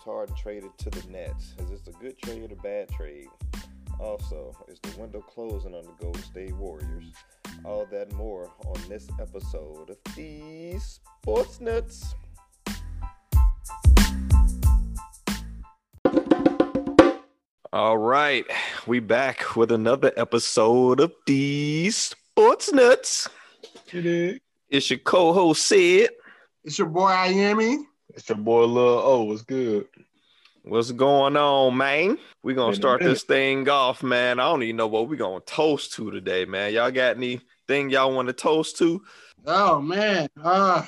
James Harden traded to the Nets? Is this a good trade or a bad trade? Also, is the window closing on the Golden State Warriors? All that and more on this episode of the Sports Nuts. All right, we back with another episode of the Sports Nuts. It's your co-host Sid. It's your boy Iami. It's your boy Lil O. What's good? What's going on, man? We're gonna start this thing off, man. I don't even know what we're gonna toast to today, man. Y'all got anything y'all want to toast to? Oh man. Uh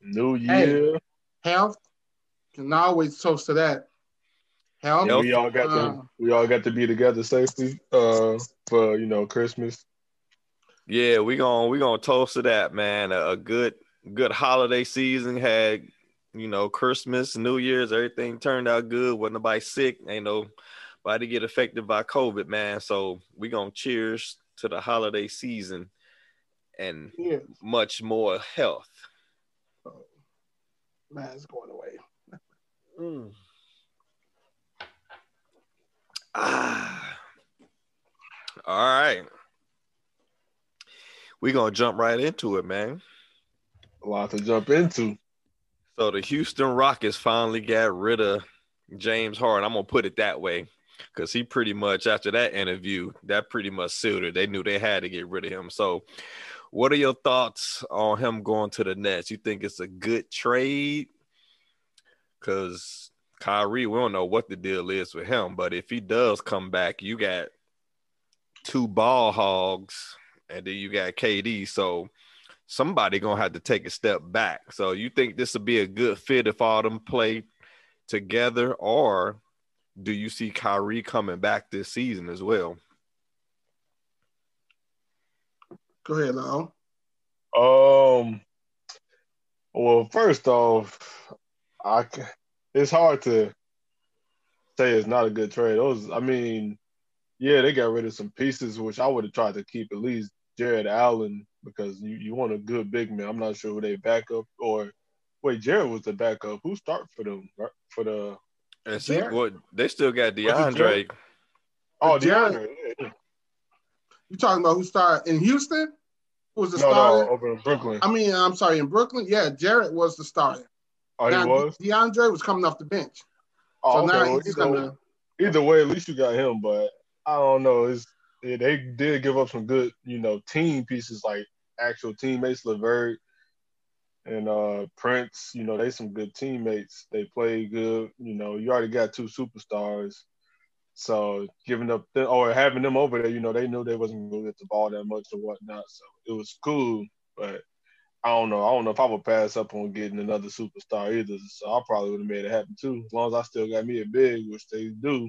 New year. Hey. health. Can always toast to that. Health. Yeah, we all got uh, to we all got to be together safely uh for you know Christmas. Yeah, we gonna we gonna toast to that, man. A, a good good holiday season had you know, Christmas, New Year's, everything turned out good. Wasn't nobody sick. Ain't nobody get affected by COVID, man. So we gonna cheers to the holiday season and yeah. much more health. Oh, man, it's going away. mm. Ah. All right. We're gonna jump right into it, man. A lot to jump into. So the Houston Rockets finally got rid of James Harden. I'm gonna put it that way because he pretty much after that interview that pretty much sealed it. They knew they had to get rid of him. So, what are your thoughts on him going to the Nets? You think it's a good trade? Because Kyrie, we don't know what the deal is with him, but if he does come back, you got two ball hogs, and then you got KD. So somebody gonna have to take a step back. So you think this would be a good fit if all them play together, or do you see Kyrie coming back this season as well? Go ahead, now. Um. Well, first off, I it's hard to say it's not a good trade. Those, I mean, yeah, they got rid of some pieces, which I would have tried to keep at least Jarrett Allen because you, you want a good big man. I'm not sure who they backup or wait, Jarrett was the backup. Who start for them for the? And see, what they still got DeAndre. Oh, DeAndre. You talking about who started in Houston? Who was the no, starter? No, over in Brooklyn. I mean, I'm sorry, in Brooklyn. Yeah, Jarrett was the starter. Oh, now, he was. DeAndre was coming off the bench. Oh, so okay. Well, either, gonna... either way, at least you got him. But I don't know. It's yeah, they did give up some good, you know, team pieces like actual teammates, LeVert and uh Prince. You know, they some good teammates. They play good. You know, you already got two superstars. So giving up them, or having them over there, you know, they knew they wasn't going to get the ball that much or whatnot. So it was cool, but I don't know. I don't know if I would pass up on getting another superstar either. So I probably would have made it happen too, as long as I still got me a big, which they do.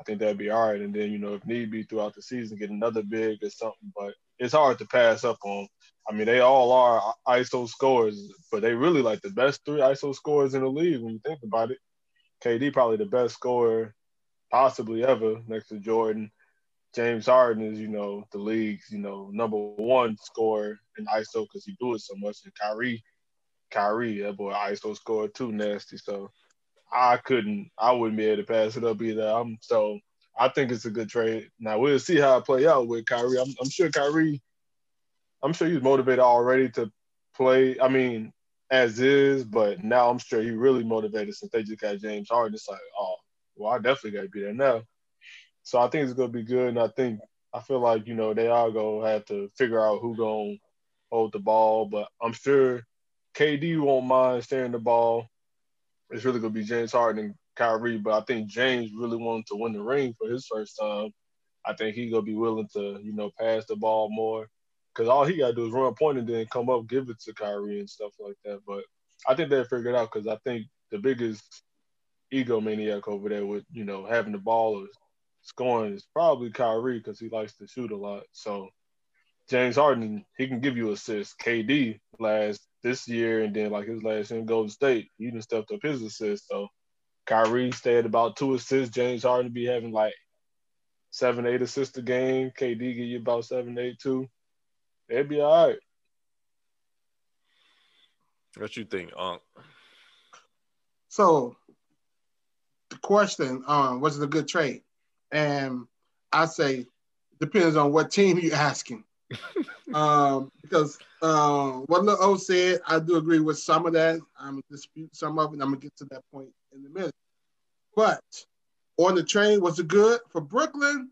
I think that'd be all right. And then, you know, if need be throughout the season, get another big or something. But it's hard to pass up on. I mean, they all are ISO scores, but they really like the best three ISO scores in the league when you think about it. KD probably the best scorer possibly ever next to Jordan. James Harden is, you know, the league's, you know, number one scorer in ISO because he do it so much. And Kyrie, Kyrie, that boy ISO scored too nasty. So I couldn't, I wouldn't be able to pass it up either. I'm so I think it's a good trade. Now we'll see how it play out with Kyrie. I'm, I'm sure Kyrie, I'm sure he's motivated already to play. I mean, as is, but now I'm sure he really motivated since they just got James Harden. It's like, oh, well, I definitely got to be there now. So I think it's gonna be good, and I think I feel like you know they are gonna have to figure out who gonna hold the ball, but I'm sure KD won't mind sharing the ball it's really gonna be James Harden and Kyrie. But I think James really wanted to win the ring for his first time. I think he's gonna be willing to, you know, pass the ball more. Cause all he gotta do is run a point and then come up, give it to Kyrie and stuff like that. But I think they figured out because I think the biggest egomaniac over there with, you know, having the ball or scoring is probably Kyrie because he likes to shoot a lot. So James Harden, he can give you assists. KD last this year and then like his last year in Golden State, he even stepped up his assists. So Kyrie stayed about two assists. James Harden be having like seven, eight assists a game. KD give you about seven, eight too. They'd be all right. What you think, Unc? So the question, um, was it a good trade? And I say depends on what team you're asking. Um, because um, what the O said, I do agree with some of that. I'm gonna dispute some of it. I'm gonna get to that point in a minute. But on the train, was it good for Brooklyn?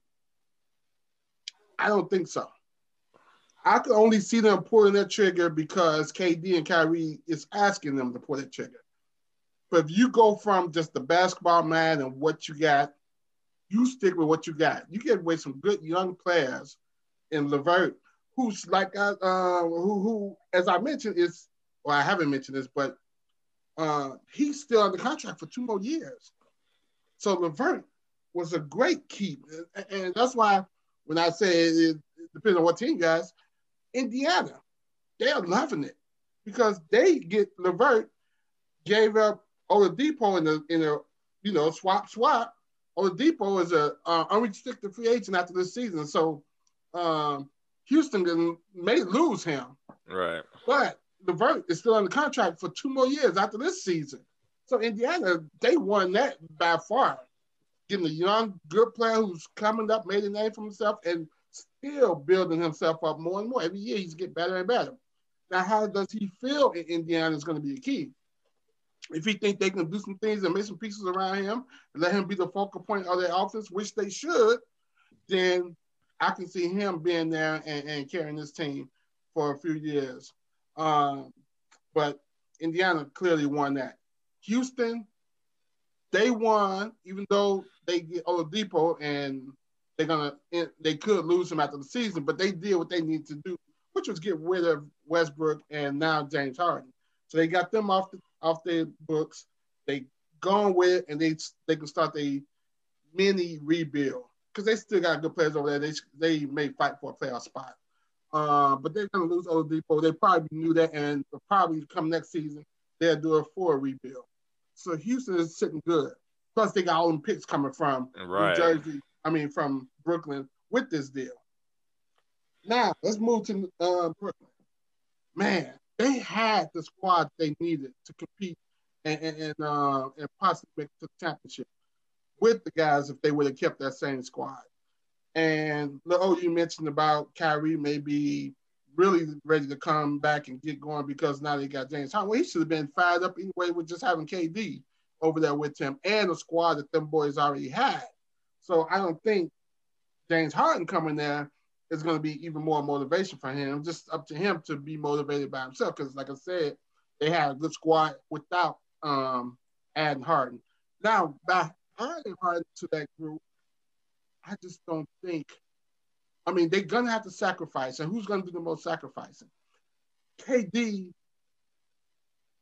I don't think so. I could only see them pulling that trigger because KD and Kyrie is asking them to pull that trigger. But if you go from just the basketball man and what you got, you stick with what you got. You get away some good young players in LeVert, who's like uh, uh, who who as I mentioned is well I haven't mentioned this, but uh, he's still under contract for two more years. So LeVert was a great keep, and that's why when I say it, it depends on what team guys, Indiana, they're loving it because they get LeVert gave up Oladipo in the in a you know swap swap. Oladipo is a uh, unrestricted free agent after this season, so um, Houston may lose him. Right. But LeVert is still under contract for two more years after this season. So Indiana, they won that by far. Getting a young, good player who's coming up, made a name for himself, and still building himself up more and more. Every year he's getting better and better. Now, how does he feel in Indiana is going to be the key. If he think they can do some things and make some pieces around him and let him be the focal point of their offense, which they should, then I can see him being there and, and carrying this team for a few years. Um, but Indiana clearly won that. Houston, they won, even though they get Oladipo and they're gonna they could lose him after the season, but they did what they needed to do, which was get rid of Westbrook and now James Harden. So they got them off the off their books. They gone with and they they can start a mini rebuild because they still got good players over there. They they may fight for a playoff spot. Uh, but they're gonna lose Oladipo. They probably knew that, and probably come next season they'll do a full rebuild. So Houston is sitting good. Plus they got all them picks coming from right. New Jersey, I mean, from Brooklyn with this deal. Now let's move to uh, Brooklyn. Man, they had the squad they needed to compete and and, and, uh, and possibly make the championship with the guys if they would have kept that same squad. And oh, you mentioned about Kyrie maybe really ready to come back and get going because now they got James Harden. Well, he should have been fired up anyway with just having KD over there with him and the squad that them boys already had. So I don't think James Harden coming there is going to be even more motivation for him. Just up to him to be motivated by himself. Because, like I said, they had a good squad without um, adding Harden. Now, by adding Harden to that group, I just don't think. I mean, they're gonna have to sacrifice, and who's gonna do the most sacrificing? KD,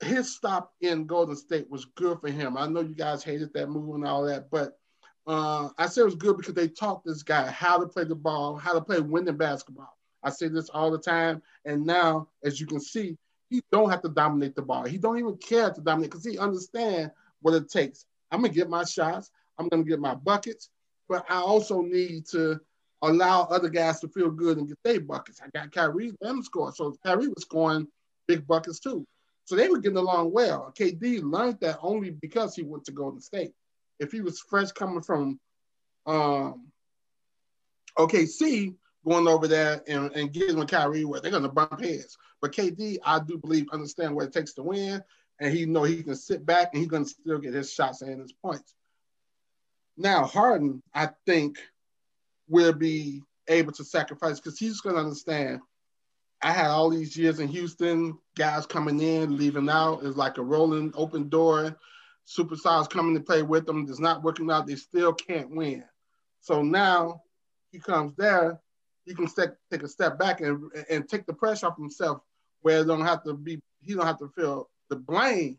his stop in Golden State was good for him. I know you guys hated that move and all that, but uh, I say it was good because they taught this guy how to play the ball, how to play winning basketball. I say this all the time, and now, as you can see, he don't have to dominate the ball. He don't even care to dominate because he understands what it takes. I'm gonna get my shots. I'm gonna get my buckets, but I also need to allow other guys to feel good and get their buckets. I got Kyrie, let him score. So Kyrie was scoring big buckets too. So they were getting along well. KD learned that only because he went to Golden State if he was fresh coming from um, OKC, going over there and, and getting with Kyrie, where they're going to bump heads. But KD, I do believe, understand what it takes to win, and he know he can sit back and he's going to still get his shots and his points. Now Harden, I think, will be able to sacrifice because he's going to understand. I had all these years in Houston, guys coming in, leaving out. It's like a rolling open door superstars coming to play with them. It's not working out. They still can't win. So now he comes there. He can step, take a step back and and take the pressure off himself, where it don't have to be. He don't have to feel the blame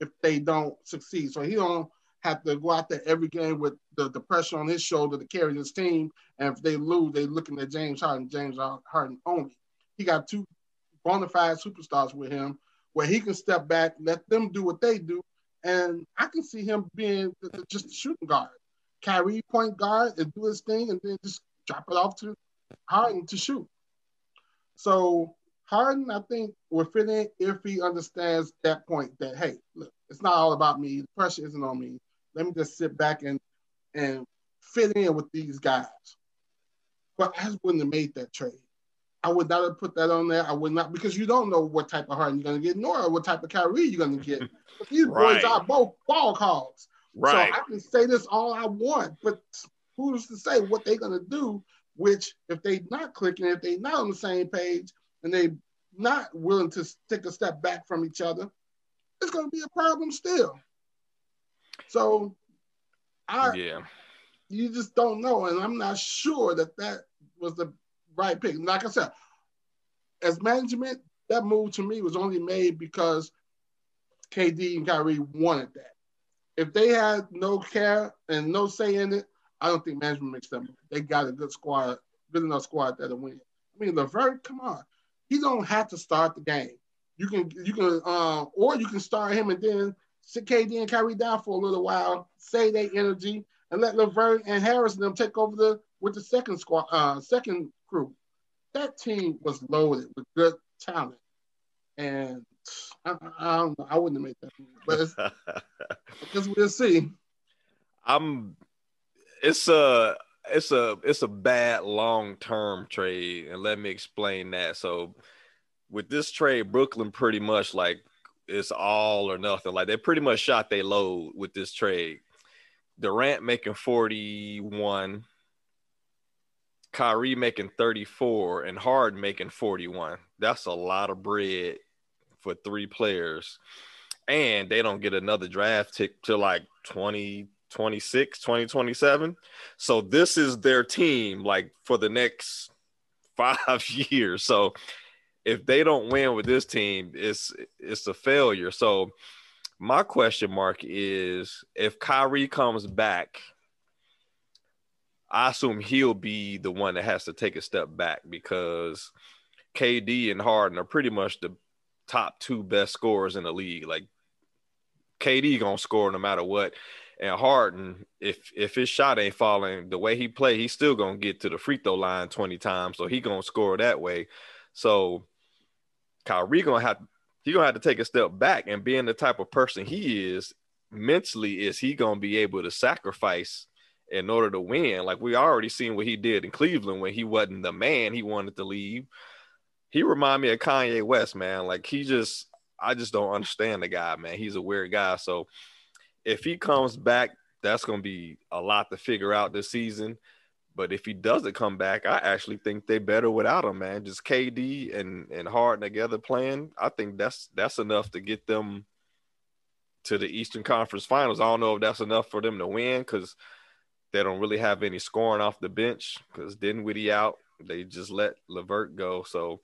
if they don't succeed. So he don't have to go out there every game with the, the pressure on his shoulder to carry his team. And if they lose, they looking at James Harden, James Harden only. He got two bona fide superstars with him where he can step back, let them do what they do, and I can see him being just a shooting guard. carry point guard and do his thing and then just drop it off to Harden to shoot. So Harden, I think, will fit in if he understands that point that, hey, look, it's not all about me. The pressure isn't on me. let me just sit back and and fit in with these guys. But I wouldn't have made that trade. I would not have put that on there. I would not because you don't know what type of Harden you're gonna get, nor what type of Kyrie you're gonna get. These right. boys are both ball hogs. Right. So I can say this all I want, but who's to say what they're gonna do? Which if they not clicking, if they not on the same page, and they not willing to take a step back from each other, it's gonna be a problem still. So, I yeah, you just don't know, and I'm not sure that that was the right pick. Like I said, as management, that move to me was only made because KD and Kyrie wanted that. If they had no care and no say in it, I don't think management makes them. They got a good squad, good enough squad that'll win. I mean, LeVert, come on, he don't have to start the game. You can, you can, uh, or you can start him and then sit KD and Kyrie down for a little while, save their energy, and let LeVert and Harris and them take over the with the second squad, uh, second crew. That team was loaded with good talent, and I, I don't know. I wouldn't have made that move, but it's, because we'll see. I'm. It's a it's a it's a bad long term trade, and let me explain that. So, with this trade, Brooklyn pretty much like it's all or nothing. Like they pretty much shot they load with this trade. Durant making 41, Kyrie making 34, and Harden making 41. That's a lot of bread for three players. And they don't get another draft tick to like 2026, 2027. So this is their team like for the next five years. So if they don't win with this team, it's it's a failure. So my question mark is if Kyrie comes back, I assume he'll be the one that has to take a step back because KD and Harden are pretty much the top two best scorers in the league. Like KD gonna score no matter what. And Harden, if if his shot ain't falling the way he play, he's still gonna get to the free throw line 20 times. So he gonna score that way. So Kyrie gonna have he gonna have to take a step back and being the type of person he is mentally is he gonna be able to sacrifice in order to win like we already seen what he did in cleveland when he wasn't the man he wanted to leave he remind me of kanye west man like he just i just don't understand the guy man he's a weird guy so if he comes back that's gonna be a lot to figure out this season but if he doesn't come back, I actually think they better without him, man. Just KD and and Harden together playing, I think that's that's enough to get them to the Eastern Conference Finals. I don't know if that's enough for them to win because they don't really have any scoring off the bench because Dinwiddie out. They just let LeVert go. So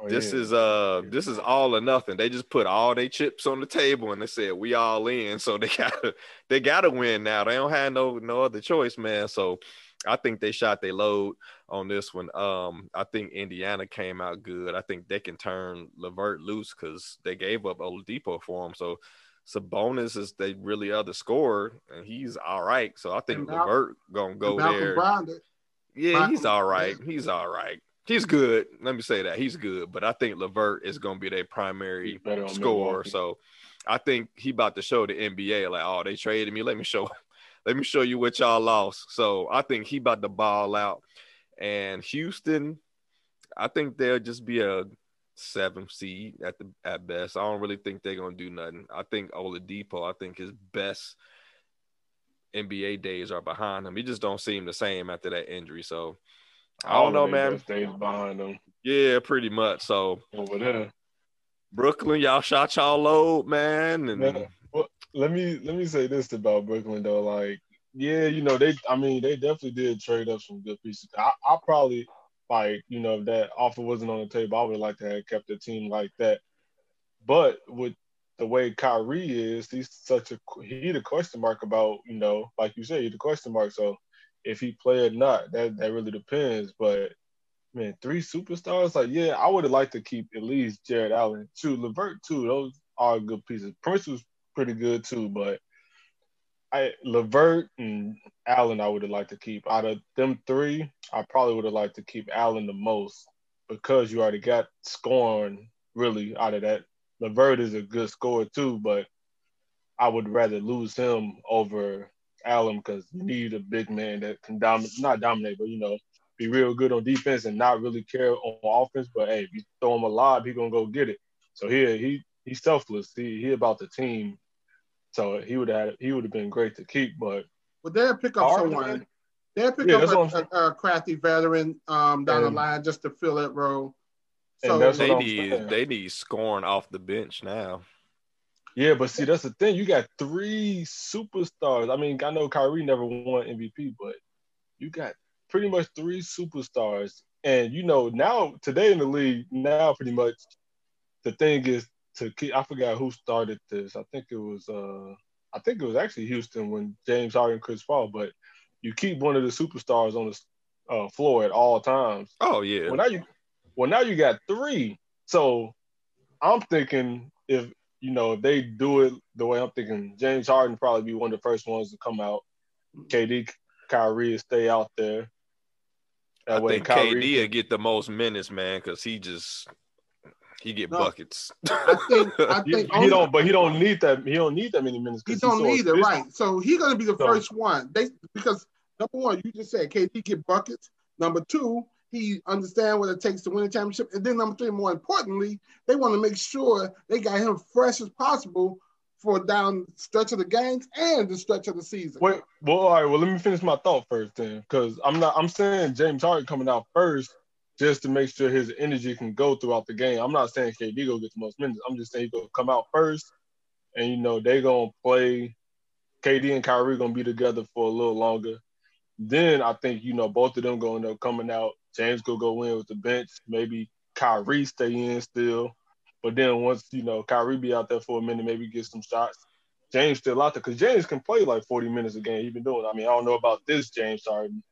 oh, this yeah. is uh this is all or nothing. They just put all their chips on the table and they said we all in. So they gotta they gotta win now. They don't have no no other choice, man. So I think they shot their load on this one. Um, I think Indiana came out good. I think they can turn LeVert loose because they gave up Oladipo for him. So Sabonis is they really other scorer, and he's all right. So I think Malcolm, LeVert gonna go there. yeah, Malcolm, he's all right. He's all right. He's good. Let me say that he's good, but I think LeVert is gonna be their primary scorer. So I think he about to show the NBA like, oh, they traded me. Let me show let me show you what y'all lost. So I think he about to ball out. And Houston, I think they'll just be a seventh seed at the at best. I don't really think they're gonna do nothing. I think Oladipo, I think his best NBA days are behind him. He just don't seem the same after that injury. So I don't know, man. Days behind him. Yeah, pretty much. So over there. Brooklyn, y'all shot y'all load, man. And yeah let me let me say this about Brooklyn though. Like, yeah, you know, they I mean, they definitely did trade up some good pieces. I, I probably like, you know, if that offer wasn't on the table, I would like to have kept a team like that. But with the way Kyrie is, he's such a he the question mark about, you know, like you said, he's the question mark. So if he play or not, that that really depends. But man, three superstars, like yeah, I would have liked to keep at least Jarrett Allen too, LeVert too. Those are good pieces. Prince was pretty good too. But I LeVert and Allen, I would have liked to keep. Out of them three, I probably would have liked to keep Allen the most because you already got scoring really out of that. LeVert is a good scorer too, but I would rather lose him over Allen because you need a big man that can dominate, not dominate, but you know, be real good on defense and not really care on offense. But hey, if you throw him a lob, he gonna go get it. So here he he's selfless. He he about the team. So he would have he would have been great to keep, but but they'll pick up someone. They'll pick yeah, up a, a, a, crafty veteran um, down and, the line just to fill that role. So they need they need scoring off the bench now. Yeah, but see, that's the thing. You got three superstars. I mean, I know Kyrie never won MVP, but you got pretty much three superstars. And you know, now today in the league, now pretty much the thing is to keep. I forgot who started this. I think it was. uh I think it was actually Houston when James Harden, Chris Paul. But you keep one of the superstars on the uh, floor at all times. Oh yeah. Well now you, well now you got three. So I'm thinking if you know, if they do it the way I'm thinking, James Harden probably be one of the first ones to come out. KD, Kyrie stay out there. That I way, think Kyrie KD will get the most minutes, man, because he just he get no, buckets. I think I think he, he don't, but he don't need that. He don't need that many minutes. He don't need it, right? So he's gonna be the so, first one. They because number one, you just said KD get buckets. Number two, he understand what it takes to win a championship. And then number three, more importantly, they want to make sure they got him fresh as possible for down stretch of the games and the stretch of the season. Wait, well, all right. Well, let me finish my thought first, then, because I'm not. I'm saying James Harden coming out first just to make sure his energy can go throughout the game. I'm not saying KD go get the most minutes. I'm just saying he go come out first, and you know they gonna play. KD and Kyrie gonna be together for a little longer. Then I think you know both of them gonna end up coming out James could go in with the bench. Maybe Kyrie stay in still. But then once, you know, Kyrie be out there for a minute, maybe get some shots. James still out there because James can play like 40 minutes a game. He's been doing. I mean, I don't know about this James Harden,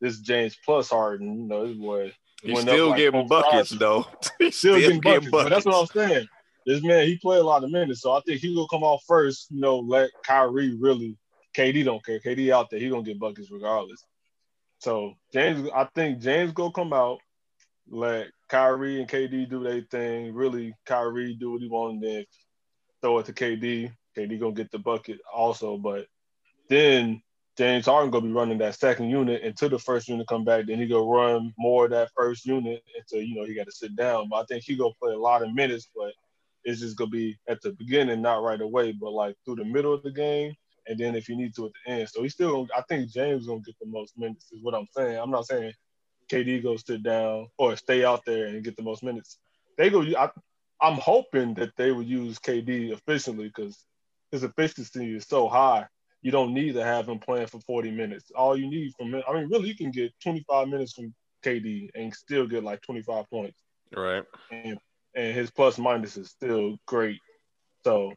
this James plus Harden. You know, this boy. He's still like getting buckets though. He's still, still getting, buckets, buckets. But that's what I'm saying. This man, he played a lot of minutes, so I think he will come off first. You know, let Kyrie really. KD don't care. KD out there, he gonna get buckets regardless. So James, I think James go come out, let Kyrie and KD do their thing. Really, Kyrie do what he want, then throw it to KD. KD gonna get the bucket also, but then James Harden gonna be running that second unit until the first unit come back. Then he gonna run more of that first unit until you know he got to sit down. But I think he gonna play a lot of minutes, but it's just gonna be at the beginning, not right away, but like through the middle of the game and then if you need to at the end. So he's still, I think James gonna get the most minutes. Is what I'm saying. I'm not saying KD goes sit down or stay out there and get the most minutes. They go. I, I'm hoping that they would use KD efficiently because his efficiency is so high. You don't need to have him playing for 40 minutes. All you need from him, I mean, really, you can get 25 minutes from KD and still get like 25 points. Right. And, and his plus minus is still great. So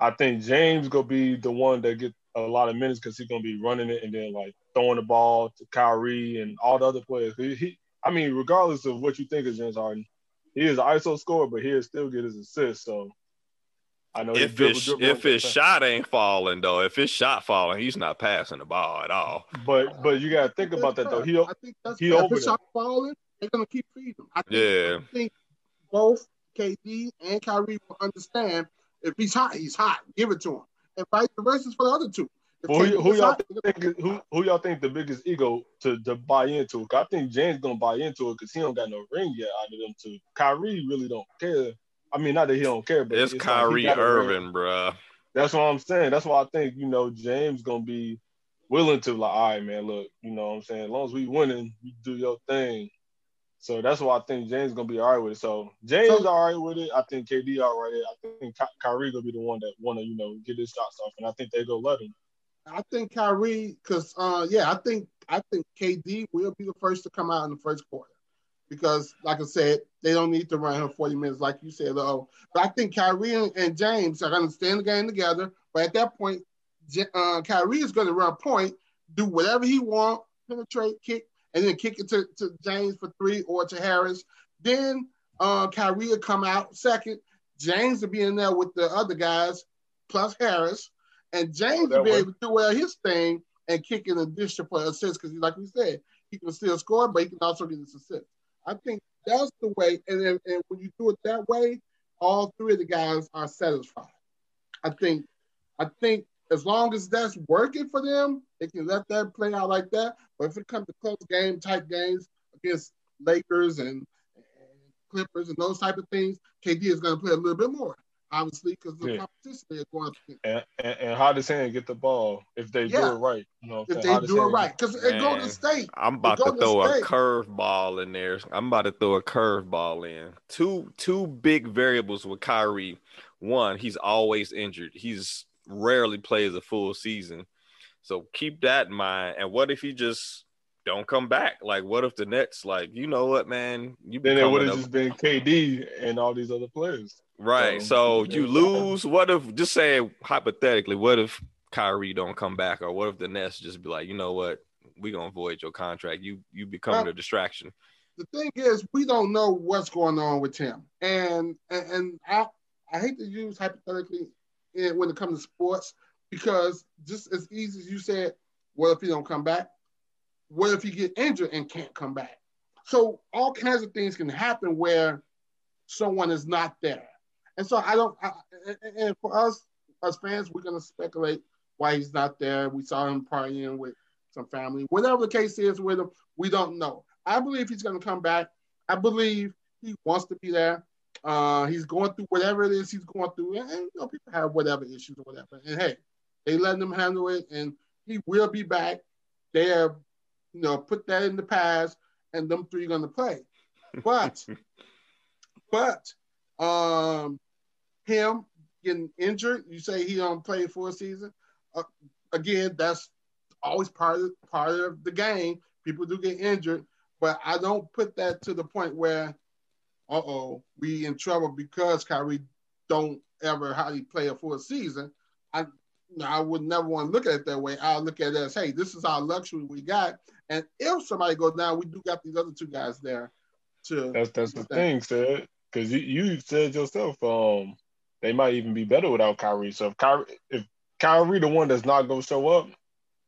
I think James gonna be the one that get a lot of minutes because he's gonna be running it and then like throwing the ball to Kyrie and all the other players. He, he I mean, regardless of what you think of James Harden, he is an ISO scorer, but he'll still get his assist. So I know if his if his shot ain't falling though, if his shot falling, he's not passing the ball at all. But but you gotta think about that though. He I think that's he if his shot falling, they're gonna keep feeding him. I think, yeah. I think both KD and Kyrie will understand if he's hot, he's hot. Give it to him. And vice versa for the other two. Well, who, who y'all think who, who y'all think the biggest ego to, to buy into? I think James gonna buy into it because he don't got no ring yet out of them two. Kyrie really don't care. I mean, not that he don't care, but it's, it's Kyrie like Irving, bro. That's what I'm saying. That's why I think you know James gonna be willing to like, all right, man. Look, you know what I'm saying. As long as we winning, you do your thing. So that's why I think James is gonna be all right with it. So James so, all right with it. I think KD all right. I think Ky- Kyrie gonna be the one that wanna you know get his shots off, and I think they go let him. I think Kyrie, because uh, yeah, I think I think KD will be the first to come out in the first quarter because, like I said, they don't need to run him 40 minutes, like you said. Oh, but I think Kyrie and, and James are going to stay in the game together. But at that point, uh, Kyrie is going to run a point, do whatever he want, penetrate, kick, and then kick it to, to James for three or to Harris. Then uh, Kyrie will come out second. James will be in there with the other guys plus Harris. And James will be able to do well his thing and kick in addition for assists because, like we said, he can still score, but he can also get his assist. I think that's the way. And, then, and when you do it that way, all three of the guys are satisfied. I think I think as long as that's working for them, they can let that play out like that. But if it comes to close game type games against Lakers and, and Clippers and those type of things, KD is going to play a little bit more obviously, because the yeah. competition they're going up against. And, and, and how does hand get the ball if they yeah. do it right? You know, if they do it right, because it go to state. I'm about to throw a curveball in there. I'm about to throw a curveball in. Two two big variables with Kyrie. One, he's always injured. He's rarely plays a full season. So keep that in mind. And what if he just don't come back? Like, what if the Nets, like, you know what, man? You then it would have just been KD and all these other players. Right. So, so you lose. What if just say hypothetically, what if Kyrie don't come back, or what if the Nets just be like, you know what, we gonna void your contract. You you becoming a distraction. The thing is, we don't know what's going on with him, and and, and I I hate to use hypothetically when it comes to sports because just as easy as you said, what if he don't come back? What if he get injured and can't come back? So all kinds of things can happen where someone is not there. And so I don't. I, and for us as fans, we're gonna speculate why he's not there. We saw him partying with some family. Whatever the case is with him, we don't know. I believe he's gonna come back. I believe he wants to be there. Uh, he's going through whatever it is he's going through, and, and you know people have whatever issues or whatever. And hey, they letting him handle it, and he will be back. They have, you know, put that in the past, and them three are gonna play. But, but, um, him getting injured, you say he don't play for a season. Uh, again, that's always part of part of the game. People do get injured, but I don't put that to the point where, uh oh, we in trouble because Kyrie don't ever hardly play a full season. I I would never want to look at it that way. I'll look at it as, hey, this is our luxury we got, and if somebody goes down, we do got these other two guys there. To that's that's the thing, said because you, you said yourself, um, they might even be better without Kyrie. So if Kyrie, if Kyrie the one that's not gonna show up,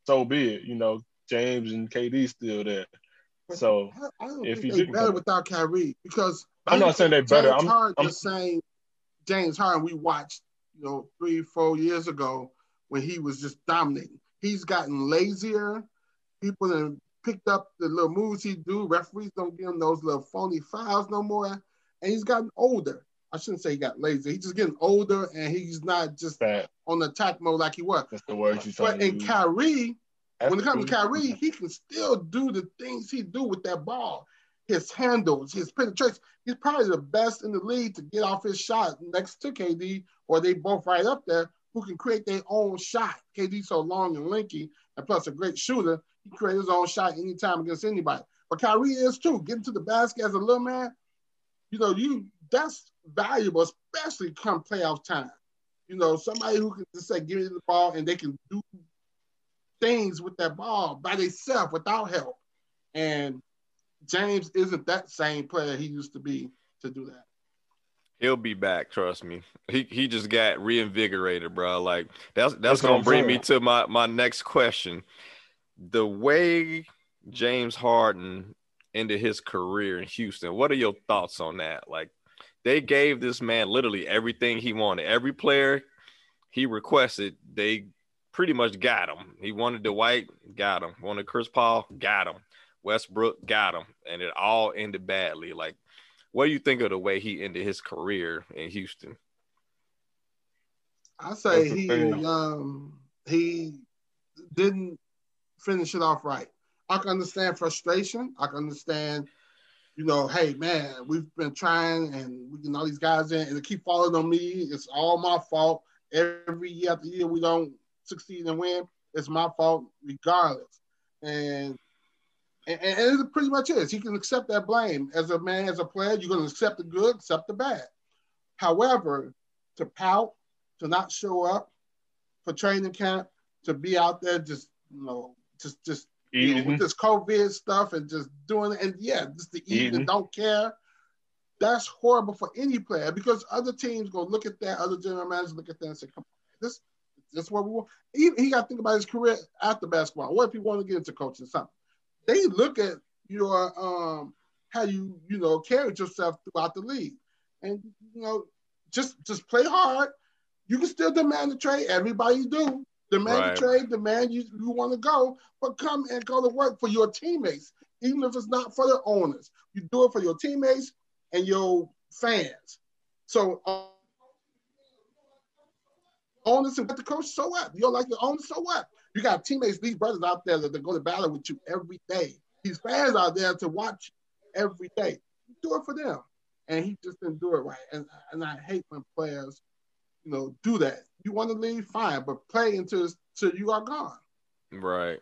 so be it. You know, James and KD still there. But so I, I if you better without Kyrie because I'm not saying they're better. James I'm, Harden I'm James Harden we watched you know three four years ago when he was just dominating. He's gotten lazier. People have picked up the little moves he do. Referees don't give him those little phony fouls no more. And he's gotten older. I shouldn't say he got lazy. He's just getting older and he's not just on the attack mode like he was. That's the word you But in Kyrie, when it comes to Kyrie, he can still do the things he do with that ball. His handles, his penetration. He's probably the best in the league to get off his shot next to KD, or they both right up there, who can create their own shot. KD's so long and lanky, and plus a great shooter. He creates his own shot anytime against anybody. But Kyrie is too. Getting to the basket as a little man, you know, you that's valuable, especially come playoff time. You know, somebody who can just say, give me the ball and they can do things with that ball by themselves without help. And James isn't that same player he used to be to do that. He'll be back, trust me. He he just got reinvigorated, bro. Like that's that's, that's gonna bring me to my my next question. The way James Harden ended his career in Houston, what are your thoughts on that? Like they gave this man literally everything he wanted. Every player he requested, they pretty much got him. He wanted Dwight, got him. Wanted Chris Paul, got him. Westbrook, got him. And it all ended badly. Like, what do you think of the way he ended his career in Houston? I say he um he didn't finish it off right. I can understand frustration. I can understand you know, hey man, we've been trying and we get all these guys in and they keep falling on me. It's all my fault. Every year after year we don't succeed and win. It's my fault regardless. And and, and it pretty much is. He can accept that blame. As a man, as a player, you're gonna accept the good, accept the bad. However, to pout, to not show up for training camp, to be out there just you know, just just you know, with this COVID stuff and just doing it, and yeah, just the eat and don't care. That's horrible for any player because other teams go look at that, other general managers look at that and say, "Come on, this, this is what we want." He, he got to think about his career after basketball. What if he want to get into coaching something? They look at your um how you you know carried yourself throughout the league, and you know just just play hard. You can still demand a trade. Everybody do. Demand right. a trade, demand you, you want to go, but come and go to work for your teammates, even if it's not for the owners. You do it for your teammates and your fans. So uh, owners and the coach, so what? You don't like the owners, so what? You got teammates, these brothers out there that, go to battle with you every day. These fans out there to watch every day. Do it for them. And he just didn't do it right. And and I hate when players, you know, do that. You want to leave, fine, but play until until you are gone. Right.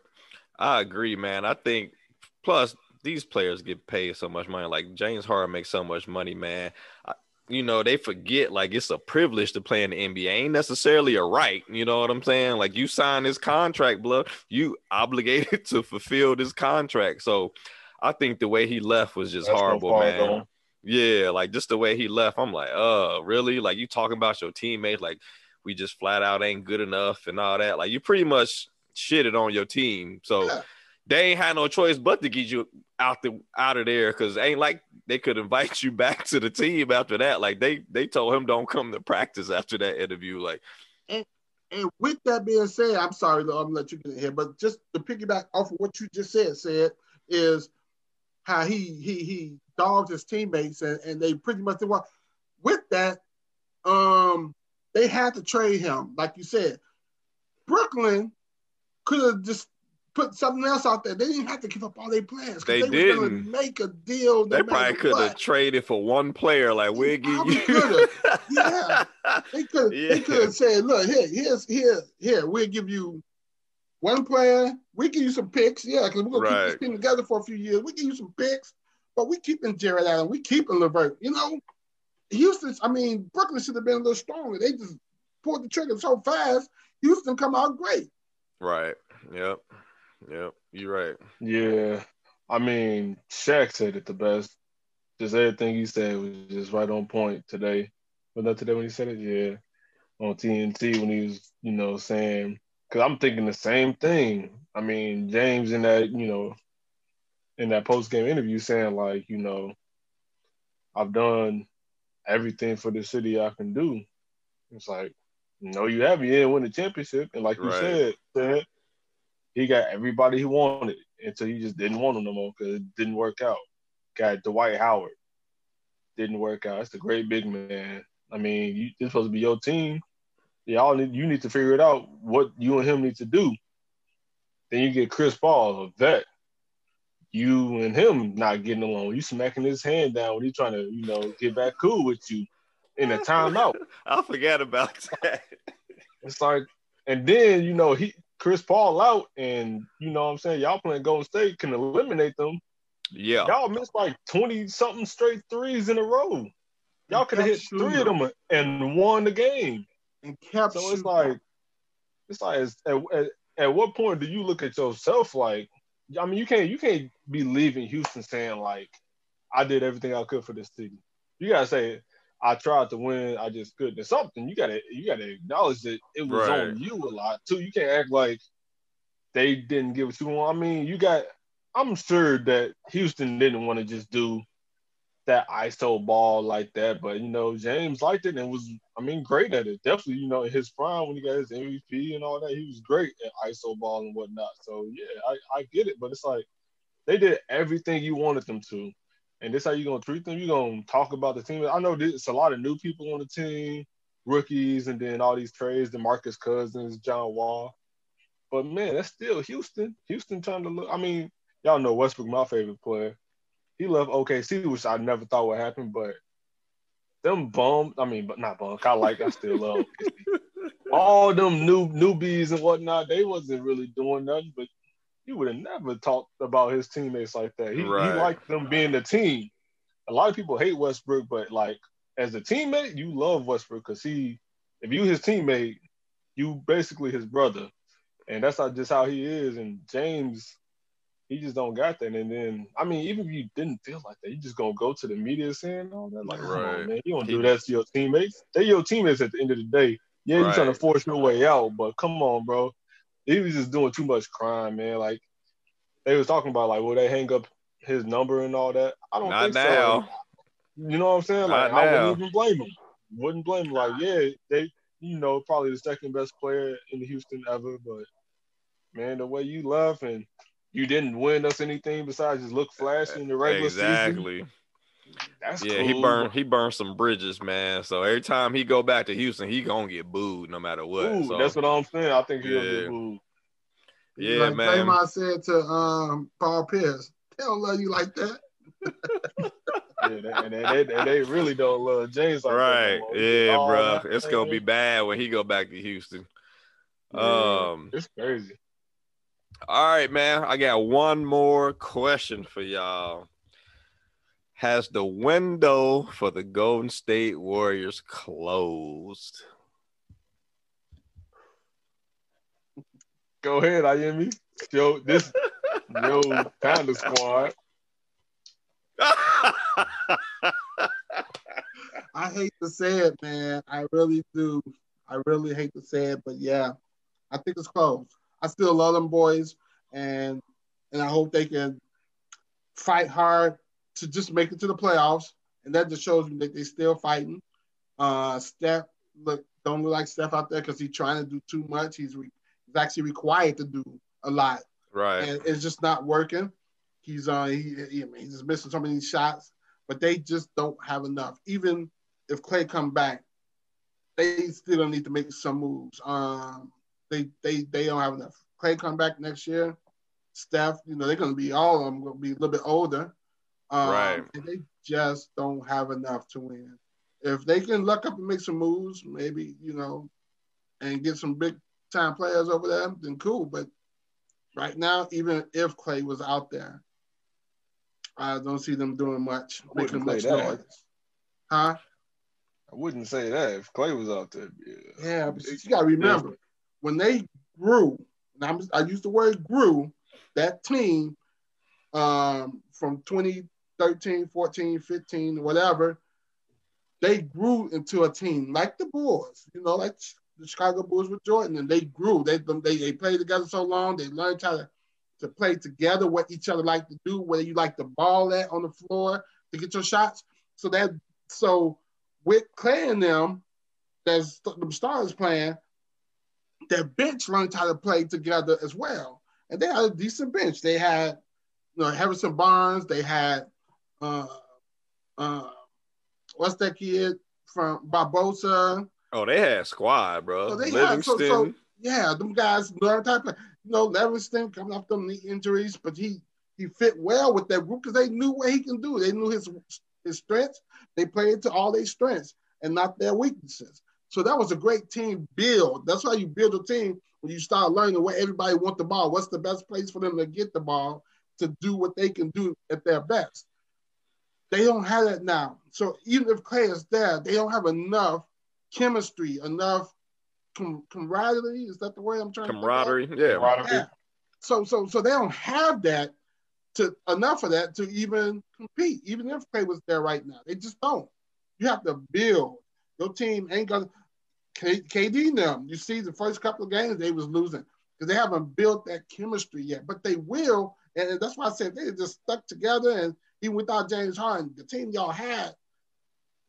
I agree, man. I think plus these players get paid so much money. Like James Harden makes so much money, man. I, you know, they forget like it's a privilege to play in the NBA. Ain't necessarily a right. You know what I'm saying? Like you sign this contract, blood, you obligated to fulfill this contract. So I think the way he left was just That's horrible, man. Though. Yeah, like just the way he left, I'm like, uh, really? Like you talking about your teammates, like we just flat out ain't good enough and all that. Like you pretty much shitted on your team. So yeah. They ain't had no choice but to get you out the out of there because ain't like they could invite you back to the team after that. Like they they told him don't come to practice after that interview. Like and, and with that being said, I'm sorry, though, I'm let you get in here, but just to piggyback off of what you just said, said is how he he he dogged his teammates and, and they pretty much did what with that, um, they had to trade him, like you said. Brooklyn could have just put something else out there. They didn't have to give up all their plans. They, they didn't make a deal. They probably could have traded for one player. Like we'll give you. yeah, they could. Yeah. They could have said, "Look, here, here's here, here. We'll give you one player. We give you some picks. Yeah, because we're gonna right. keep this team together for a few years. We give you some picks, but we keeping Jarrett Allen. We keeping LeVert. You know, Houston. I mean, Brooklyn should have been a little stronger. They just pulled the trigger so fast. Houston come out great. Right. Yep. Yep, you're right. Yeah, I mean, Shaq said it the best. Just everything he said was just right on point today. But not today when he said it, yeah, on TNT when he was, you know, saying, because I'm thinking the same thing. I mean, James in that, you know, in that post game interview saying like, you know, I've done everything for the city I can do. It's like, no, you haven't. You didn't win the championship, and like you right. said, he got everybody he wanted until he just didn't want them no more because it didn't work out. Got Dwight Howard, didn't work out. It's a great big man. I mean, you, this supposed to be your team. Y'all need you need to figure it out what you and him need to do. Then you get Chris Paul, a vet. You and him not getting along. You smacking his hand down when he's trying to, you know, get back cool with you in a timeout. I forget about that. It's like, and then you know he Chris Paul out, and you know what I'm saying, y'all playing Golden State can eliminate them. Yeah. Y'all missed like 20 something straight threes in a row. Y'all could have hit three of them and won the game. And kept so it's like it's like at, at, at what point do you look at yourself like I mean you can't you can't be leaving Houston saying like I did everything I could for this city. You gotta say I tried to win. I just couldn't. It's something you gotta you gotta acknowledge that it was right. on you a lot too. You can't act like they didn't give it to him. I mean, you got. I'm sure that Houston didn't want to just do that ISO ball like that, but you know James liked it and was, I mean, great at it. Definitely, you know, in his prime when he got his MVP and all that, he was great at ISO ball and whatnot. So yeah, I, I get it, but it's like they did everything you wanted them to and this how you gonna treat them. You gonna talk about the team. I know it's a lot of new people on the team, rookies, and then all these trades, the Marcus Cousins, John Wall. But man, that's still Houston. Houston trying to look. I mean, y'all know Westbrook, my favorite player. He left OKC, which I never thought would happen, but them bum. I mean, but not bum. I like. I still love. all them new newbies and whatnot. They wasn't really doing nothing, but he would have never talked about his teammates like that. He, right. he liked them being the team. A lot of people hate Westbrook, but like as a teammate, you love Westbrook because he, if you his teammate, you basically his brother, and that's not just how he is. And James, he just don't got that. And then, I mean, even if you didn't feel like that, you just gonna go to the media saying all that. Like, right. On, man, you don't he, do that to your teammates. They're your teammates at the end of the day. Yeah, right. you're trying to force your way out, but come on, bro he was just doing too much crime, man. Like they was talking about, like, will they hang up his number and all that? I don't Not think now. so. You know what I'm saying? Like, I wouldn't even blame him. Wouldn't blame him. Like, yeah, they you know, probably the second best player in Houston ever. But man, the way you left and you didn't win us anything besides just look flashy in the regular exactly. season. That's yeah. Cool. He burned he burned some bridges, man. So every time he go back to Houston, he gonna get booed no matter what. Ooh, so, that's what I'm saying. I think he'll yeah. get booed. Yeah, like man. Draymond said to um, Paul Pierce, "They don't love you like that." yeah, and they, they, they, really don't love James like right. that. Yeah, bro. It's gonna be bad when he go back to Houston. Yeah, um, it's crazy. All right, man. I got one more question for y'all. Has the window for the Golden State Warriors closed? Go ahead, I hear me. Yo, this yo Panda squad. I hate to say it, man. I really do. I really hate to say it, but yeah, I think it's closed. I still love them boys, and and I hope they can fight hard to just make it to the playoffs. And that just shows me that they're still fighting. Uh, Steph look don't look like Steph out there because he's trying to do too much. He's re- he's actually required to do a lot, right? And it's just not working. He's uh he, he he's just missing so many shots, but they just don't have enough. Even if Klay come back, they still need to make some moves. Um, they they they don't have enough. Klay come back next year. Steph, you know, they're gonna be all of them gonna be a little bit older. Um, right. They just don't have enough to win. If they can luck up and make some moves, maybe you know, and get some big time players over there, then cool. But right now, even if Klay was out there, I don't see them doing much, making much noise. Huh? I wouldn't say that if Klay was out there. Yeah, yeah but you got to remember when they grew. I used the word grew. That team um, from 2013, 14, 15, whatever, they grew into a team like the Bulls. You know, like the Chicago Bulls with Jordan, and they grew. They they they played together so long. They learned how to to play together, what each other like to do, whether you like the ball at on the floor to get your shots. So that so with Klay and them, there's the stars playing, their bench learned how to play together as well. And they had a decent bench. They had you know Harrison Barnes, they had uh uh what's that kid from Barbosa? Oh, they had squad, bro. So they Livingston. Had, so, so, yeah, them guys how to play you know, Livingston coming off them knee injuries, but he he fit well with that group because they knew what he can do. They knew his his strengths. They played to all their strengths and not their weaknesses. So that was a great team build. That's how you build a team when you start learning where everybody want the ball. What's the best place for them to get the ball to do what they can do at their best? They don't have that now. So even if Klay is there, they don't have enough chemistry, enough com- camaraderie. Is that the word I'm trying camaraderie. to camaraderie? Yeah. yeah. So so so they don't have that to enough of that to even compete. Even if Klay was there right now, they just don't. You have to build. Your team ain't gonna. K- KD them. You see, the first couple of games they was losing because they haven't built that chemistry yet. But they will, and that's why I said they just stuck together. And even without James Harden, the team y'all had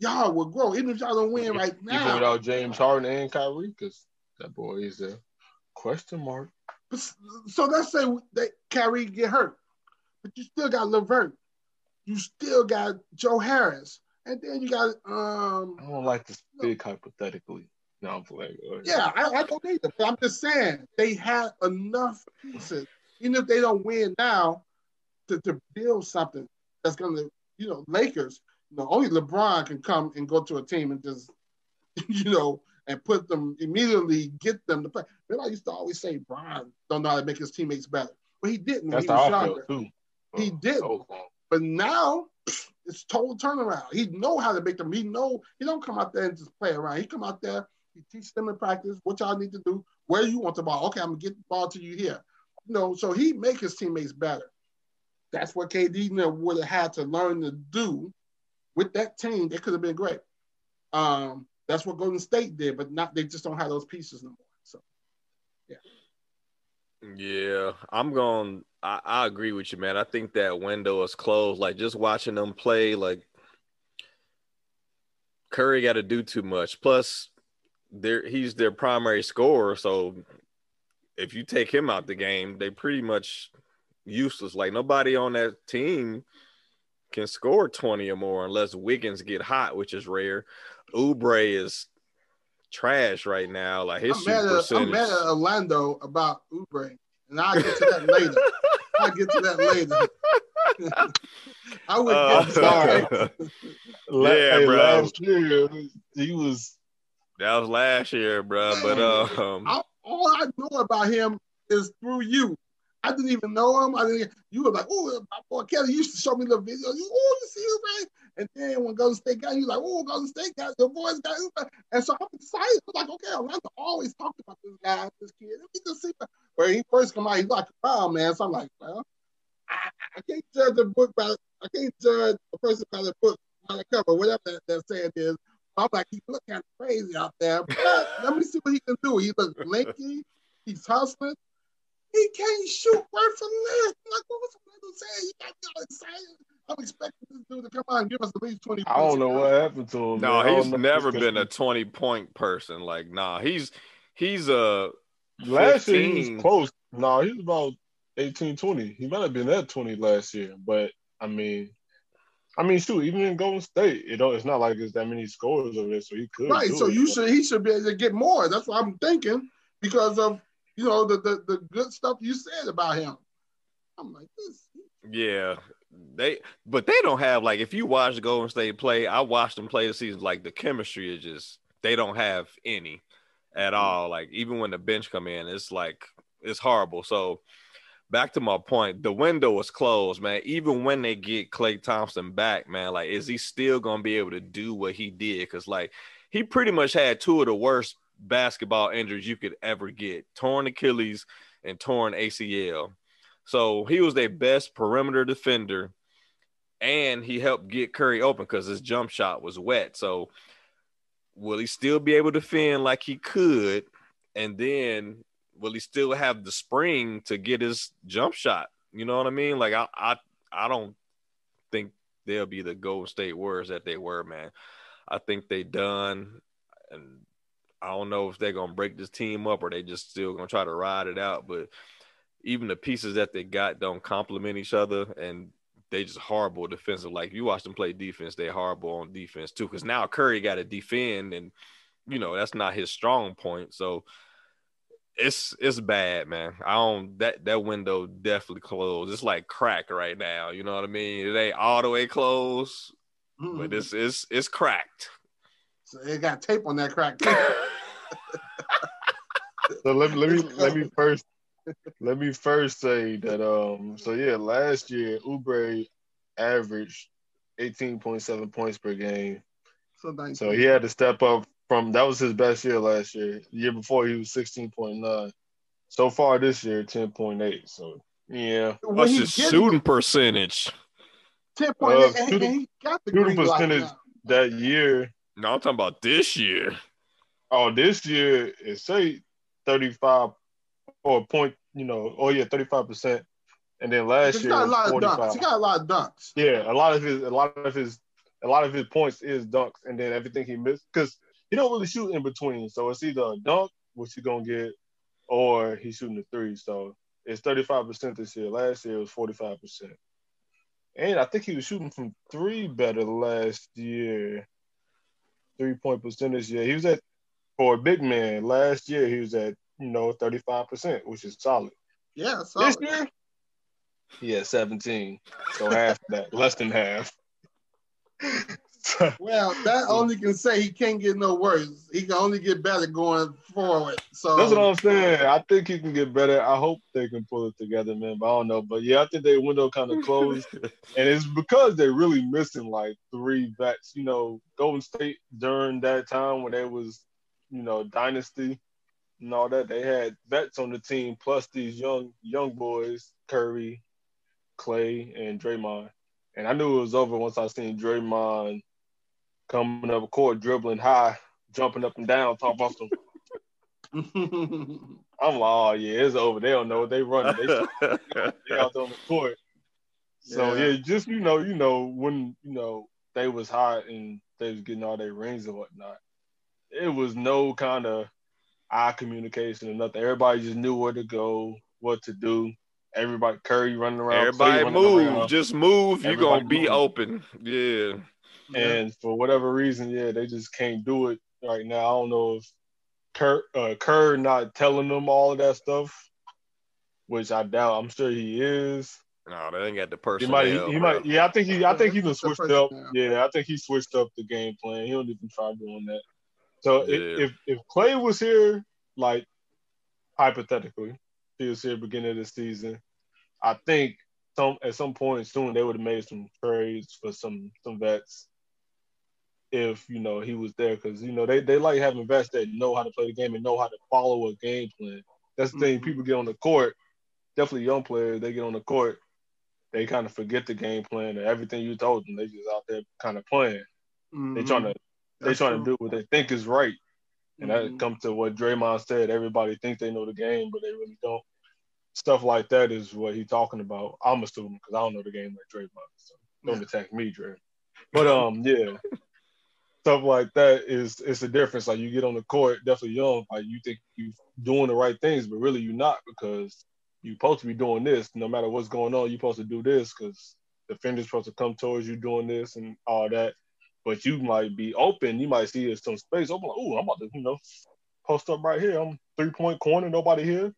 y'all will grow. Even if y'all don't win right now. Even without James Harden and Kyrie, because that boy is a question mark. So let's say that Kyrie get hurt, but you still got LeVert. You still got Joe Harris. And then you got um I don't like to speak hypothetically. No, I'm playing. Yeah, I, I don't either. But I'm just saying they have enough pieces, even if they don't win now, to, to build something that's gonna, you know, Lakers know, only LeBron can come and go to a team and just, you know, and put them immediately get them to play. Remember, I used to always say Bron don't know how to make his teammates better. But he didn't That's he was younger. Too. He oh, did. So but now it's total turnaround. He know how to make them. He know he don't come out there and just play around. He come out there, he teach them in practice what y'all need to do, where you want the ball. Okay, I'm gonna get the ball to you here. You know, so he make his teammates better. That's what KD would have had to learn to do with that team, they could have been great. Um, that's what Golden State did, but not they just don't have those pieces no more. So, yeah. Yeah, I'm going. I, I agree with you, man. I think that window is closed. Like just watching them play, like Curry got to do too much. Plus, they're he's their primary scorer. So if you take him out the game, they pretty much useless. Like nobody on that team can score 20 or more unless Wiggins get hot, which is rare. Oubre is trash right now. Like his I'm mad, at, I'm mad at Orlando about Oubre, and I'll get to that later. I'll get to that later. I would uh, get sorry. yeah, hey, bro. Last year he was. That was last year, bro. But um, I, all I know about him is through you. I didn't even know him. I didn't. You were like, oh, my boy Kelly used to show me the videos. You, oh, you see him, man. And then when Golden State got, you like, oh, Golden State got your boys got. And so I'm excited. I'm like, okay, Orlando always talked about this guy, this kid. Let me just see. Where he first come out, he's like, wow, man. So I'm like, well, I, I can't judge a book by. I can't judge a person by the book by the cover, whatever that, that saying is. I'm like, he look kind of crazy out there. But let me see what he can do. He looks lanky. He's hustling. He can't shoot worth a lick. Like, what was the saying? He got me all excited. I'm expecting this dude to come out and give us at least 20 I don't know what happened to him. No, man. he's never been a 20 point person. Like, nah, he's he's a last year he was close. No, nah, he was about 18, 20. He might have been at 20 last year, but I mean, I mean, shoot, even in Golden State, you know, it's not like there's that many scores over there, so he could. Right. So it. you should he should be able to get more. That's what I'm thinking because of you know the the, the good stuff you said about him. I'm like this. Yeah, they but they don't have like if you watch the Golden State play, I watched them play the season. Like the chemistry is just they don't have any at mm-hmm. all. Like even when the bench come in, it's like it's horrible. So back to my point, the window is closed, man. Even when they get Klay Thompson back, man, like is he still gonna be able to do what he did? Because like he pretty much had two of the worst basketball injuries you could ever get: torn Achilles and torn ACL. So he was their best perimeter defender, and he helped get Curry open because his jump shot was wet. So will he still be able to defend like he could? And then will he still have the spring to get his jump shot? You know what I mean? Like I I I don't think they'll be the Golden State Warriors that they were, man. I think they done, and I don't know if they're gonna break this team up or they just still gonna try to ride it out. But even the pieces that they got don't complement each other, and they just horrible defensive. Like you watch them play defense, they're horrible on defense too. Because now Curry got to defend, and you know that's not his strong point. So it's it's bad, man. I don't that that window definitely closed. It's like crack right now. You know what I mean? It ain't all the way closed, mm-hmm. but it's it's it's cracked. So it got tape on that crack. so let me let me let me first let me first say that um so yeah last year Oubre averaged 18.7 points per game. So, so he had to step up from that was his best year last year. The year before he was 16.9. So far this year, 10.8. So yeah. What's his shooting percentage? 10.8 uh, shooting, he got the shooting percentage that year. No, I'm talking about this year. Oh, this year it say 35 or point, you know, oh yeah, 35%. And then last He's year, got a lot 45. of dunks. He got a lot of dunks. Yeah, a lot of his, a lot of his, a lot of his points is dunks, and then everything he missed because he don't really shoot in between. So it's either a dunk, which he's gonna get, or he's shooting the three. So it's 35% this year. Last year it was 45%. And I think he was shooting from three better last year. Three point percentage. Yeah, he was at for a big man last year. He was at you know 35%, which is solid. Yeah, solid. This year, yeah, 17. So half that, less than half. well, that only can say he can't get no worse. He can only get better going forward. So that's what I'm saying. I think he can get better. I hope they can pull it together, man. But I don't know. But yeah, I think their window kind of closed, and it's because they're really missing like three vets. You know, Golden State during that time when they was, you know, dynasty and all that, they had vets on the team plus these young young boys, Curry, Klay, and Draymond. And I knew it was over once I seen Draymond coming up court, dribbling high, jumping up and down, talking about some. I'm like, oh yeah, it's over. They don't know what they running. They, they out there on the court. So yeah. yeah, just you know, you know when you know they was hot and they was getting all their rings and whatnot. It was no kind of eye communication or nothing. Everybody just knew where to go, what to do. Everybody Curry running around. Everybody move, around. just move. You're gonna be move. open. Yeah. And for whatever reason, yeah, they just can't do it right now. I don't know if Kerr, uh, Kerr not telling them all of that stuff, which I doubt. I'm sure he is. No, they ain't got the person. He might. He, he might. Yeah, I think he. I think he even switched up. Yeah, I think he switched up the game plan. He don't even try doing that. So yeah. if if Klay was here, like hypothetically, he was here beginning of the season, I think some at some point soon they would have made some trades for some some vets if you know he was there because you know they, they like having vets that know how to play the game and know how to follow a game plan. That's the mm-hmm. thing. People get on the court, definitely young players. They get on the court, they kind of forget the game plan and everything you told them. They just out there kind of playing. Mm-hmm. They trying to they trying to do what they think is right, and mm-hmm. that comes to what Draymond said. Everybody thinks they know the game, but they really don't. Stuff like that is what he's talking about. I'm assuming because I don't know the game like Draymond, so don't attack me, Dray. But um, yeah, stuff like that is it's a difference. Like you get on the court, definitely young, like you think you doing the right things, but really you're not because you're supposed to be doing this. No matter what's going on, you're supposed to do this because defender's supposed to come towards you doing this and all that. But you might be open. You might see some space open. Like, oh, I'm about to, you know, post up right here. I'm three point corner, nobody here.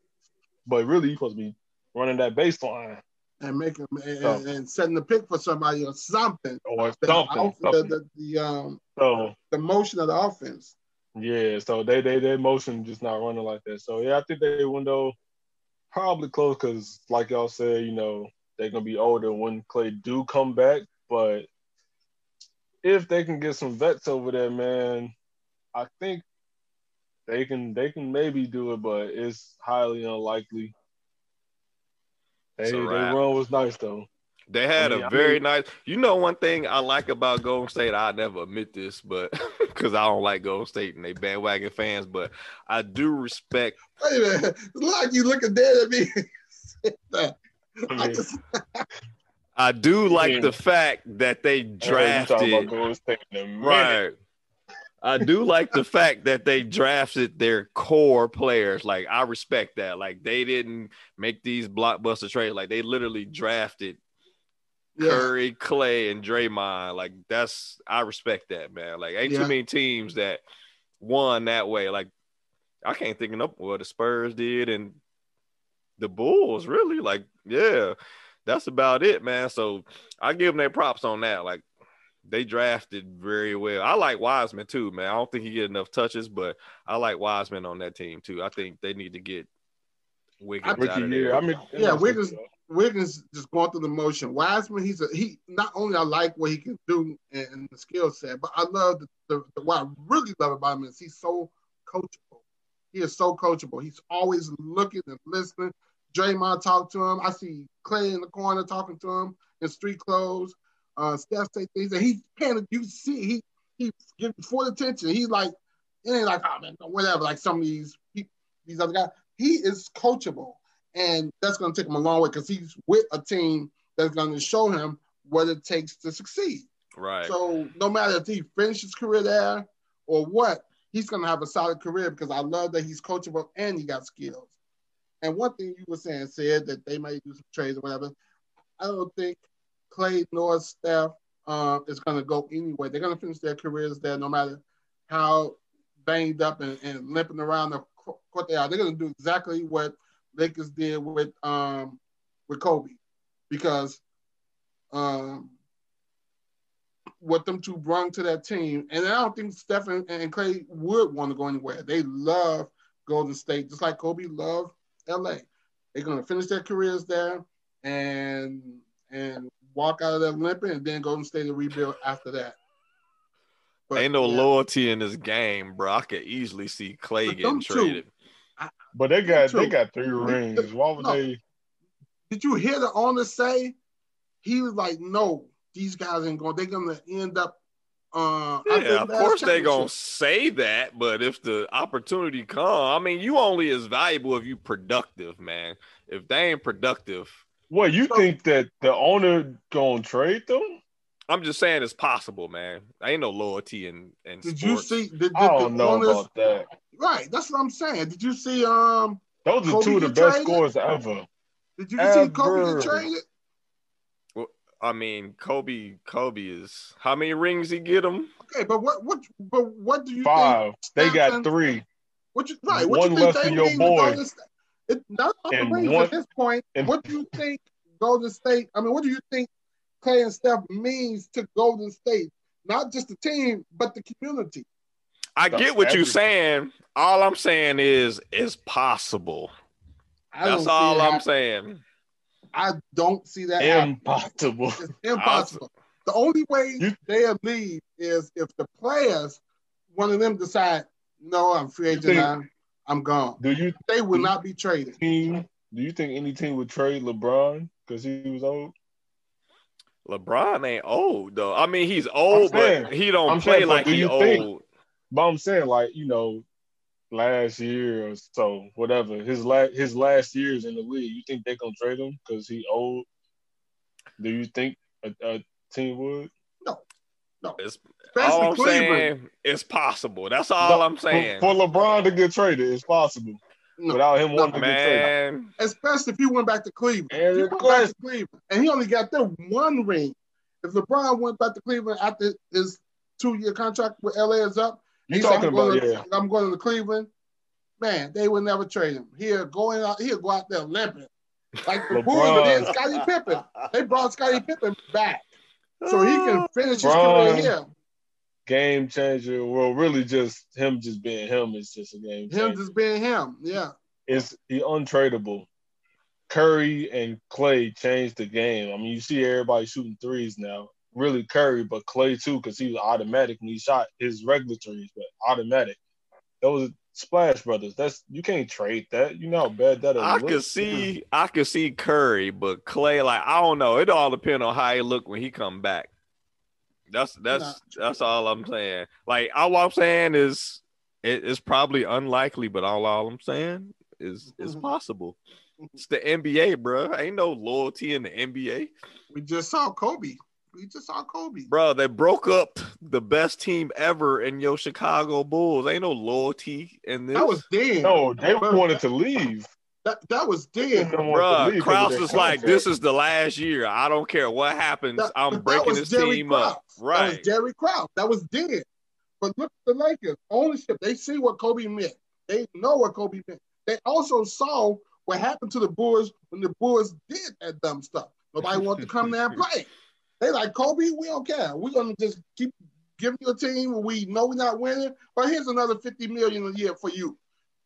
But really, you're supposed to be running that baseline and making and, oh. and, setting the pick for somebody or something or the, something, the, the, the, um so, the motion of the offense. Yeah, so they they their motion just not running like that. So yeah, I think their window probably close because like y'all said, you know they're gonna be older when Klay do come back. But if they can get some vets over there, man, I think they can they can maybe do it, but it's highly unlikely. Hey, their run was nice though. They had I mean, a very I mean, nice. You know, one thing I like about Golden State, I never admit this, but because I don't like Golden State and they bandwagon fans, but I do respect. Wait a minute, like you looking dead at me. I, mean, just... I do like the fact that they drafted. Right. I do like the fact that they drafted their core players. Like I respect that. Like they didn't make these blockbuster trades. Like they literally drafted yeah. Curry, Klay, and Draymond. Like that's I respect that, man. Like ain't yeah. too many teams that won that way. Like I can't think of what the Spurs did and the Bulls. Really, like yeah, that's about it, man. So I give them their props on that. Like they drafted very well. I like Wiseman too, man. I don't think he get enough touches, but I like Wiseman on that team too. I think they need to get Wiggins out of there. I mean, yeah, Wiggins. Wiggins just going through the motion. Wiseman, he's a he. Not only I like what he can do and, the skill set, but I love the, the, the, what I really love about him is he's so coachable. He is so coachable. He's always looking and listening. Draymond talk to him. I see Klay in the corner talking to him in street clothes. Uh, Steph say things and he's paying. You see, he he giving full attention. He's like, it ain't like, oh man, whatever. Like some of these these other guys, he is coachable, and that's going to take him a long way because he's with a team that's going to show him what it takes to succeed. Right. So no matter if he finishes his career there or what, he's going to have a solid career because I love that he's coachable and he got skills. And one thing you were saying said that they might do some trades or whatever. I don't think Klay nor Steph uh, is going to go anywhere. They're going to finish their careers there, no matter how banged up and, and limping around the court they are. They're going to do exactly what Lakers did with um, with Kobe, because um, what them two brought to that team, and I don't think Steph and, and Klay would want to go anywhere. They love Golden State, just like Kobe loved LA. They're going to finish their careers there, and and walk out of that limping, and then Golden State to rebuild after that. But, Ain't no yeah. loyalty in this game, bro. I could easily see Klay but getting traded. I, but they got they got three rings. Why would no. they? Did you hear the owner say? He was like, "No, these guys ain't going. They're gonna end up." Uh, yeah, of course they gonna say that, but if the opportunity come, I mean, you only as valuable if you productive, man. If they ain't productive, what you so, think that the owner gonna trade them? I'm just saying it's possible, man. I ain't no loyalty in in Did sports. you see? Did, did I don't the know owners- about that. Right, that's what I'm saying. Did you see? Um, Those are Kobe two of the best traded? scores ever. did you see Kobe Ever. get traded? I mean, Kobe. Kobe is how many rings he get him? Okay, but what what but what do you think? Five. They got three. What you right? What One you think less than your mean boy. Golden State? It, not on the And rings one- at this point. and- what do you think Golden State? I mean, what do you think Klay and Steph means to Golden State? Not just the team, but the community. I The get what you're saying. All I'm saying is it's possible. That's all I'm hap- saying. I don't see that. happening. Impossible. It's impossible. The only way You- they'll leave is if the players, one of them decide, no, I'm free agent think- now, I'm gone. Do you They will not be traded. team? Do you think any team would trade LeBron because he was old? LeBron ain't old though. I mean, he's old, saying- but he don't I'm play saying, like do he you old. think- But I'm saying, like you know, last year or so, whatever his last his last years in the league, you think they're gonna trade him because he old? Do you think a, a team would? It's, Especially all I'm Cleveland. saying it's possible. That's all I'm saying. For, LeBron to get traded, it's possible No. without him wanting to get traded. Man, Especially if he went back to Cleveland. And he went back to Cleveland, and he only got there one ring. If LeBron went back to Cleveland after his two-year contract with LA is up, You he said, talking I'm going, about yeah? I'm going to Cleveland. Man, they would never trade him. He'll going out. He'll go out there limping, like the Bulls did Scottie Pippen. They brought Scottie Pippen back so he can finish his career here. Game changer. Well, really, just him just being him is just a game changer. Him just being him. Yeah. It's he untradeable. Curry and Klay changed the game. I mean, you see everybody shooting threes now. Really Curry, but Klay too, because he was automatic when he shot his regular threes, but automatic. Those are Splash Brothers. That's you can't trade that. You know how bad that is. I could see, I could see Curry, but Klay, like I don't know. It all depends on how he look when he come back. That's that's that's all I'm saying. Like all I'm saying is it is probably unlikely, but all, all I'm saying is it's Mhm. possible. It's the NBA, bro. Ain't no loyalty in the NBA, We just saw Kobe. We just saw Kobe. bro. They broke up the best team ever in your Chicago Bulls. Ain't no loyalty in this. That was then. No, they wanted to leave. That, that was They then. didn't want to Bruh, leave Krause because is like, this is the last year. I don't care what happens. That- I'm breaking was this Jerry team Krause. up. That was Right. Jerry Krause. That was then. But look at the Lakers. Ownership. They see what Kobe meant. They know what Kobe meant. They also saw what happened to the Bulls when the Bulls did that dumb stuff. Nobody wanted to come there and play. They like Kobe. We don't care. We're gonna just keep giving you a team. We know we're not winning, but here's another fifty million a year for you,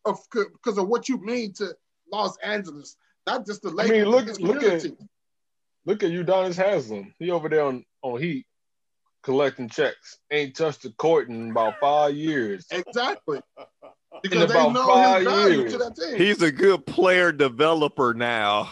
of because of what you mean to Los Angeles, not just the I Lakers. mean, look- look at- community. Look at Udonis Haslem. He over there on, on Heat collecting checks. Ain't touched the court in about five years. Exactly. Because they about know five his value years. to that team. He's a good player developer now.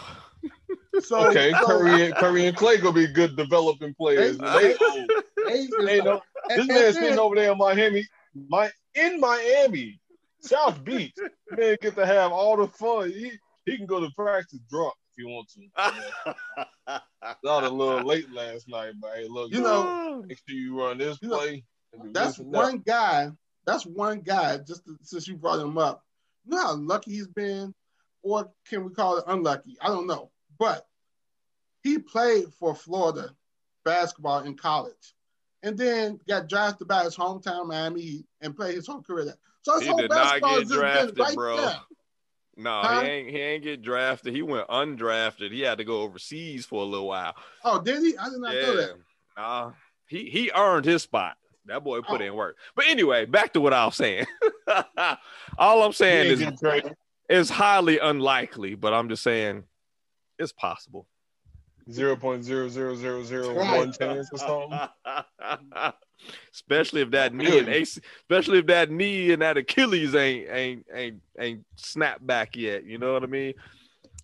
so, Okay, so Curry and Curry and Klay gonna be good developing players. They- They old. they is no- this and man then- sitting over there in Miami, my in Miami, South Beach. Man get to have all the fun. He he can go to practice drunk if he wants to. Got a little late last night, but hey, look, You know, make sure you run this you play. and do That's this and that. one guy. That's one guy. Just to, since you brought him up, you know how lucky he's been, or can we call it unlucky? I don't know. But he played for Florida basketball in college, and then got drafted by his hometown Miami Heat and played his whole career there. So his He whole did not basketball get has drafted, right bro. there. no, Huh? he ain't he ain't get drafted. He went undrafted. He had to go overseas for a little while. Oh, did he? I did not know that. Nah, he he earned his spot. That boy put Oh. in work. But anyway, back to what I was saying. All I'm saying ain't is it's highly unlikely, but I'm just saying it's possible. Zero point zero zero zero zero Right. one chance or something. especially if that knee and AC, especially if that knee and that Achilles ain't ain't ain't ain't snapped back yet. You know what I mean?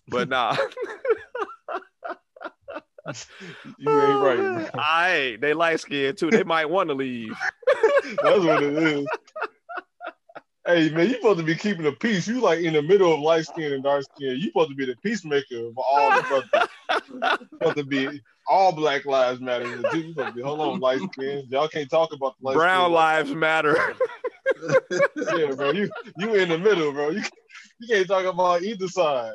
But nah, You ain't oh, right. bro. I they light skinned too. They might want to leave. That's what it is. Hey man, you supposed to be keeping the peace. You like in the middle of light skin and dark skin. You supposed to be the peacemaker for all the supposed to be all Black Lives Matter. You supposed to be hold on, light skin. Y'all can't talk about the brown skin. lives matter. yeah, bro. You you in the middle, bro. You, you can't talk about either side.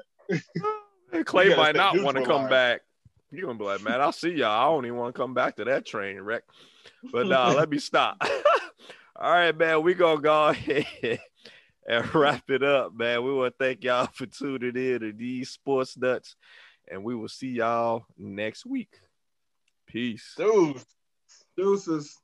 Klay might not want to come back. You're gonna be like, man, I'll see y'all. I don't even want to come back to that train wreck. But nah, let me stop. All right, man, we gonna go ahead and wrap it up, man. We want to thank y'all for tuning in to these sports nuts, and we will see y'all next week. Peace. Deuces. Deuces.